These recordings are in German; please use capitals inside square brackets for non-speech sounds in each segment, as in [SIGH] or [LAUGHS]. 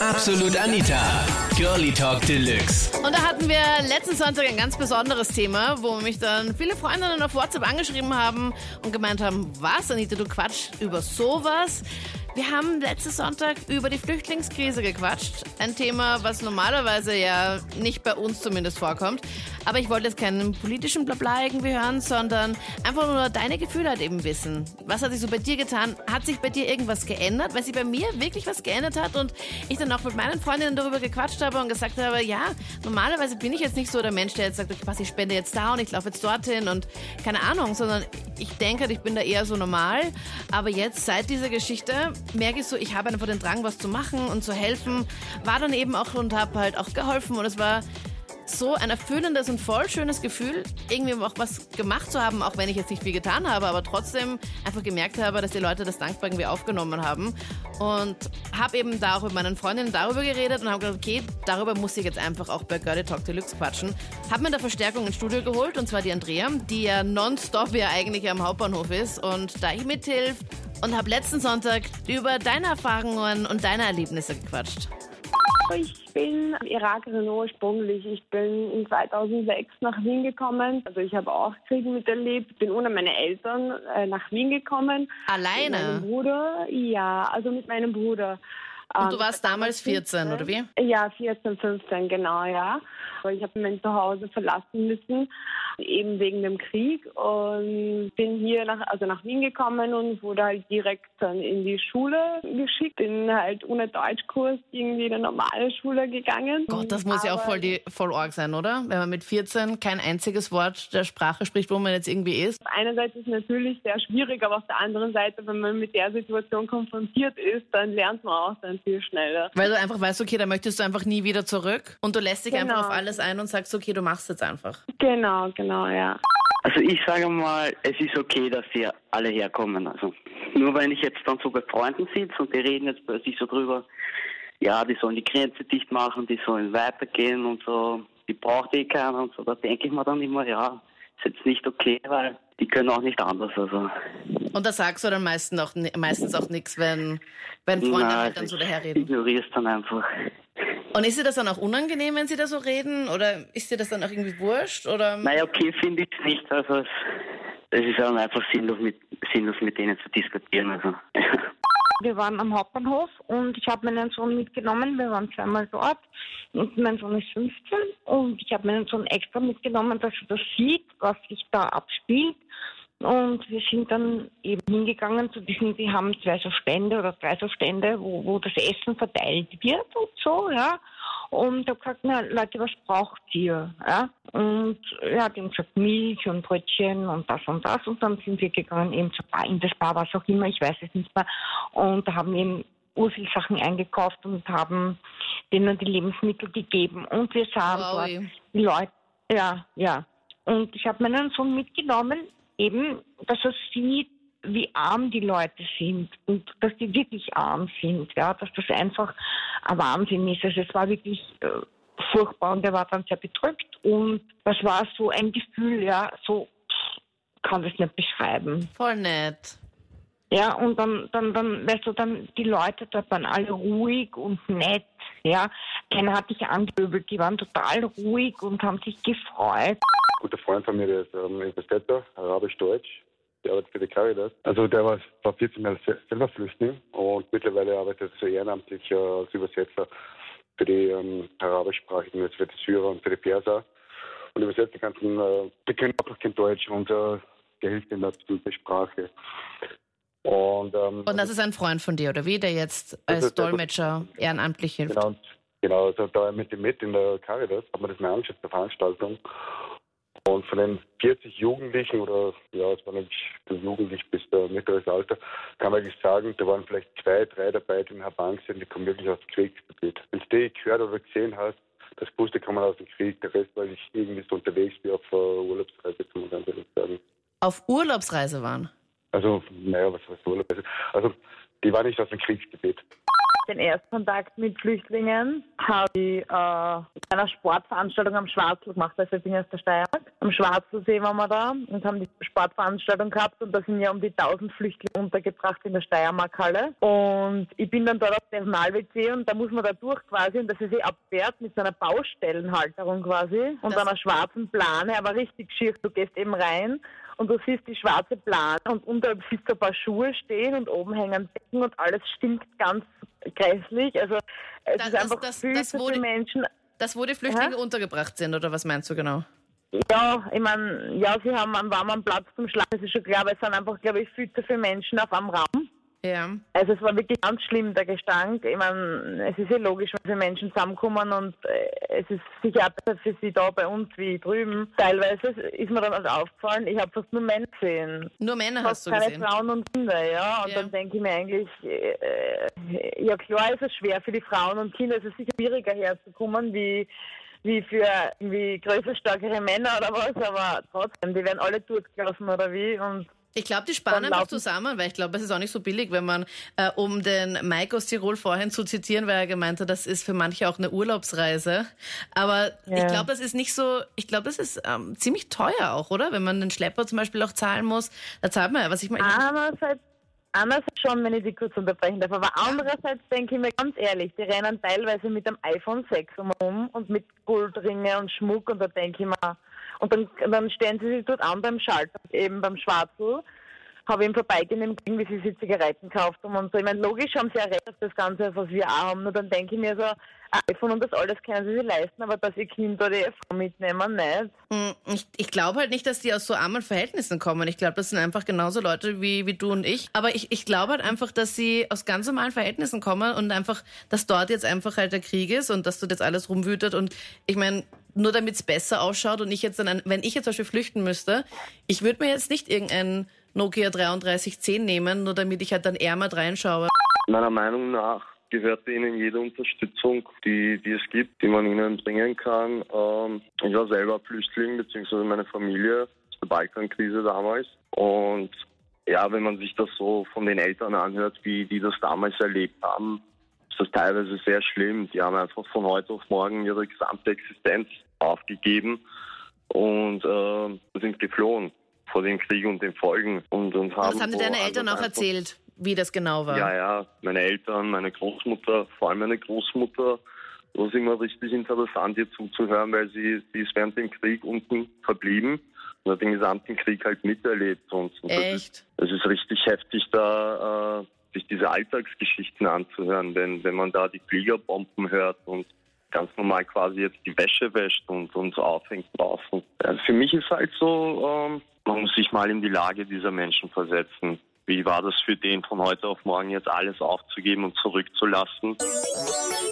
Absolut Anita, Girlie Talk Deluxe. Und da hatten wir letzten Sonntag ein ganz besonderes Thema, wo mich dann viele Freundinnen auf WhatsApp angeschrieben haben und gemeint haben, was, Anita, du quatschst über sowas? Wir haben letzten Sonntag über die Flüchtlingskrise gequatscht. Ein Thema, was normalerweise ja nicht bei uns zumindest vorkommt. Aber ich wollte jetzt keinen politischen Blabla irgendwie hören, sondern einfach nur deine Gefühle halt eben wissen. Was hat sich so bei dir getan? Hat sich bei dir irgendwas geändert? Weil sich bei mir wirklich was geändert hat und ich dann auch mit meinen Freundinnen darüber gequatscht habe und gesagt habe, ja, normalerweise bin ich jetzt nicht so der Mensch, der jetzt sagt, ich passe, ich spende jetzt da und ich laufe jetzt dorthin und keine Ahnung, sondern ich denke, ich bin da eher so normal. Aber jetzt, seit dieser Geschichte, merke ich so, ich habe einfach den Drang, was zu machen und zu helfen. War dann eben auch und habe halt auch geholfen und es war so ein erfüllendes und voll schönes Gefühl, irgendwie auch was gemacht zu haben, auch wenn ich jetzt nicht viel getan habe, aber trotzdem einfach gemerkt habe, dass die Leute das dankbar irgendwie aufgenommen haben. Und habe eben da auch mit meinen Freundinnen darüber geredet und habe gedacht, okay, darüber muss ich jetzt einfach auch bei Girlie Talk Deluxe quatschen. Habe mir da Verstärkung ins Studio geholt und zwar die Andrea, die ja nonstop ja eigentlich am Hauptbahnhof ist und da ich mithilft und habe letzten Sonntag über deine Erfahrungen und deine Erlebnisse gequatscht. Ich bin Irakerin ursprünglich. Ich bin in 2006 nach Wien gekommen. Also ich habe auch Krieg miterlebt. Bin ohne meine Eltern äh, nach Wien gekommen. Alleine? Mit meinem Bruder. Ja, also mit meinem Bruder. Und du ähm, warst damals 14, oder wie? Ja, 14, 15, genau, ja. Ich habe mein Zuhause verlassen müssen eben wegen dem Krieg und bin hier nach, also nach Wien gekommen und wurde halt direkt dann in die Schule geschickt. Bin halt ohne Deutschkurs irgendwie in eine normale Schule gegangen. Gott, das muss Aber ja auch voll, die, voll arg sein, oder? Wenn man mit 14 kein einziges Wort der Sprache spricht, wo man jetzt irgendwie ist. Einerseits ist es natürlich sehr schwierig, aber auf der anderen Seite, wenn man mit der Situation konfrontiert ist, dann lernt man auch dann viel schneller. Weil du einfach weißt, okay, da möchtest du einfach nie wieder zurück und du lässt dich genau. einfach auf alles ein und sagst, okay, du machst jetzt einfach. Genau, genau genau, ja. Also ich sage mal, es ist okay, dass sie alle herkommen. Also nur wenn ich jetzt dann so bei Freunden sitze und die reden jetzt plötzlich so drüber, ja, die sollen die Grenze dicht machen, die sollen weitergehen und so, die braucht eh keiner und so, da denke ich mir dann immer, ja, ist jetzt nicht okay, weil die können auch nicht anders. Also. Und da sagst du dann meistens auch, meistens auch nichts, wenn, wenn Freunde Nein, halt dann so daherreden? Ich ignorierst dann einfach. Und ist dir das dann auch unangenehm, wenn sie da so reden? Oder ist dir das dann auch irgendwie wurscht? Oder? Naja, okay, finde ich nicht. Also, es ist dann einfach sinnlos mit, sinnlos mit denen zu diskutieren. Also. [LAUGHS] Wir waren am Hauptbahnhof und ich habe meinen Sohn mitgenommen. Wir waren zweimal dort und mein Sohn ist 15 und ich habe meinen Sohn extra mitgenommen, dass er das sieht, was sich da abspielt. Und wir sind dann eben hingegangen zu diesen, die haben zwei so Stände oder drei so Stände, wo, wo das Essen verteilt wird und so, ja. Und da gesagt, na Leute, was braucht ihr? Ja? Und ja, die haben gesagt, Milch und Brötchen und das und das. Und dann sind wir gegangen eben zur Bar, in das Bar, was auch immer, ich weiß es nicht mehr. Und da haben wir eben urviel Sachen eingekauft und haben denen die Lebensmittel gegeben. Und wir sahen wow. dort die Leute, ja, ja. Und ich habe meinen Sohn mitgenommen eben, dass er sieht, wie arm die Leute sind und dass die wirklich arm sind, ja, dass das einfach ein Wahnsinn ist. Also es war wirklich äh, furchtbar und er war dann sehr bedrückt und das war so ein Gefühl, ja, so kann das nicht beschreiben. Voll nett. Ja, und dann, dann, dann, weißt du, dann, die Leute dort waren alle ruhig und nett, ja. Keiner hat dich angepöbelt, die waren total ruhig und haben sich gefreut guter Freund von mir, der ist ähm, Übersetzer, Arabisch-Deutsch. Der arbeitet für die Caritas. Also der war, war 14 Jahre selber Flüchtling und mittlerweile arbeitet er so ehrenamtlich äh, als Übersetzer für die ähm, arabischsprachigen, jetzt für die Syrer und für die Perser. Und übersetzt die ganzen, äh, die können einfach kein Deutsch und äh, der hilft ihnen mit der Sprache. Und, ähm, und das ist ein Freund von dir, oder wie? Der jetzt als Dolmetscher ehrenamtlich hilft? Genau, genau also da mit dem mit in der Caritas haben wir das mal angeschaut, der Veranstaltung. Und von den 40 Jugendlichen oder ja, es waren eigentlich jugendlich bis der mittleres Alter, kann man eigentlich sagen, da waren vielleicht zwei, drei dabei, die in der Bank sind, die kommen wirklich aus dem Kriegsgebiet. Wenn du die gehört oder gesehen hast, das Buste kommen aus dem Krieg, der Rest war ich irgendwie so unterwegs wie auf Urlaubsreise, kann man ganz ehrlich sagen. Auf Urlaubsreise waren? Also, naja, was heißt Urlaubsreise? Also, die waren nicht aus dem Kriegsgebiet. den Erstkontakt mit Flüchtlingen habe ich äh, einer Sportveranstaltung am Schwarzl gemacht, also ich bin aus der Steiermark. Am Schwarzlsee waren wir da und haben die Sportveranstaltung gehabt und da sind ja um die 1000 Flüchtlinge untergebracht in der Steiermarkhalle. Und ich bin dann dort auf Personal-WC und da muss man da durch quasi und das ist eh abwehrt mit so einer Baustellenhalterung quasi und Das- einer schwarzen Plane, aber richtig schief. Du gehst eben rein und du siehst die schwarze Plane und unterhalb siehst du ein paar Schuhe stehen und oben hängen Decken und alles stinkt ganz grässlich. Also es Das- ist das- einfach das- das wurde- viele Menschen. Das, wo die Flüchtlinge untergebracht sind, oder was meinst du genau? Ja, ich meine, ja, sie haben einen warmen Platz zum Schlafen, das ist schon klar, aber es sind einfach, glaube ich, viel zu viele Menschen auf einem Raum. Ja. Also es war wirklich ganz schlimm, der Gestank. Ich meine, es ist ja logisch, wenn viele Menschen zusammenkommen und äh, es ist sicher besser für sie da bei uns wie drüben. Teilweise ist mir dann auch aufgefallen, ich habe fast nur Männer gesehen. Nur Männer hast Fast du keine gesehen. Frauen und Kinder, ja. Und Ja. dann denke ich mir eigentlich, äh, ja klar ist es schwer für die Frauen und Kinder, es ist sicher schwieriger herzukommen wie wie für irgendwie größer, stärkere Männer oder was, aber trotzdem, die werden alle durchgelassen oder wie und Ich glaube, die spannen Dann einfach zusammen, weil ich glaube, es ist auch nicht so billig, wenn man, äh, um den Mike aus Tirol vorhin zu zitieren, weil er gemeint hat, das ist für manche auch eine Urlaubsreise. Aber ich Ja. glaube, das ist nicht so, ich glaube, das ist ähm, ziemlich teuer auch, oder? Wenn man den Schlepper zum Beispiel auch zahlen muss, da zahlt man ja, was ich meine. Einerseits, einerseits schon, wenn ich die kurz unterbrechen darf, aber andererseits denke ich mir ganz ehrlich, die rennen teilweise mit dem iPhone 6 um und mit Goldringe und Schmuck und da denke ich mir, und dann, dann stellen sie sich dort an beim Schalter, eben beim Schwarzel, habe ihm vorbeigehen gesehen, wie sie sich Zigaretten gekauft haben und so. Ich meine, logisch haben sie ja recht auf das Ganze, was wir auch haben, nur dann denke ich mir so, ein iPhone und das alles können sie sich leisten, aber dass ihr Kind oder die Frau mitnehmen, nicht. Hm, Ich, ich glaube halt nicht, dass die aus so armen Verhältnissen kommen. Ich glaube, das sind einfach genauso Leute wie, wie du und ich. Aber ich, ich glaube halt einfach, dass sie aus ganz normalen Verhältnissen kommen und einfach, dass dort jetzt einfach halt der Krieg ist und dass dort jetzt alles rumwütet. Und ich meine, nur damit es besser ausschaut und ich jetzt dann, wenn ich jetzt zum Beispiel flüchten müsste, ich würde mir jetzt nicht irgendein Nokia 3310 nehmen, nur damit ich halt dann ärmer reinschaue. Meiner Meinung nach gehört ihnen jede Unterstützung, die, die es gibt, die man ihnen bringen kann. Ähm, ich war selber Flüchtling, beziehungsweise meine Familie der Balkankrise damals. Und ja, wenn man sich das so von den Eltern anhört, wie die das damals erlebt haben, ist das teilweise sehr schlimm. Die haben einfach von heute auf morgen ihre gesamte Existenz aufgegeben und äh, sind geflohen vor dem Krieg und den Folgen. Und, und haben, das haben dir deine Eltern auch erzählt, wie das genau war. ja, ja, meine Eltern, meine Großmutter, vor allem meine Großmutter, war es immer richtig interessant, ihr zuzuhören, weil sie, sie ist während dem Krieg unten verblieben und hat den gesamten Krieg halt miterlebt. Und, und das, ist, Echt? das ist richtig heftig, da äh, sich diese Alltagsgeschichten anzuhören, wenn, wenn man da die Fliegerbomben hört und ganz normal quasi jetzt die Wäsche wäscht und, und aufhängt draußen. Also für mich ist halt so, ähm, man muss sich mal in die Lage dieser Menschen versetzen. Wie war das für den von heute auf morgen jetzt alles aufzugeben und zurückzulassen?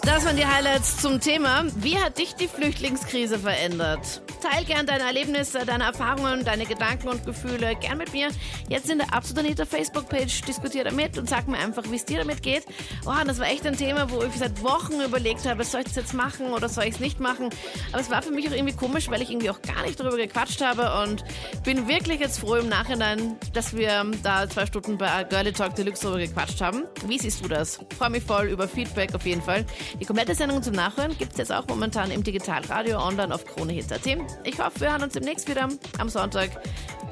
Das waren die Highlights zum Thema. Wie hat dich die Flüchtlingskrise verändert? Teil gern deine Erlebnisse, deine Erfahrungen, deine Gedanken und Gefühle gern mit mir. Jetzt in der Absolut Facebook-Page diskutier damit und sag mir einfach, wie es dir damit geht. Oh, das war echt ein Thema, wo ich seit Wochen überlegt habe, soll ich es jetzt machen oder soll ich es nicht machen? Aber es war für mich auch irgendwie komisch, weil ich irgendwie auch gar nicht darüber gequatscht habe und bin wirklich jetzt froh im Nachhinein, dass wir da zwei Stunden bei Girlie Talk Deluxe darüber gequatscht haben. Wie siehst du das? Freue mich voll über Feedback auf jeden Fall. Die komplette Sendung zum Nachhören gibt es jetzt auch momentan im Digitalradio online auf KroneHit.at. Ich hoffe, wir hören uns demnächst wieder am Sonntag.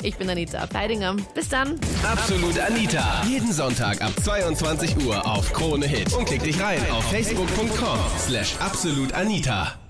Ich bin Anita Abteidinger. Bis dann. Absolut Anita. Jeden Sonntag ab 22 Uhr auf Krone Hit. Und klick dich rein auf facebook.com slash absolutanita.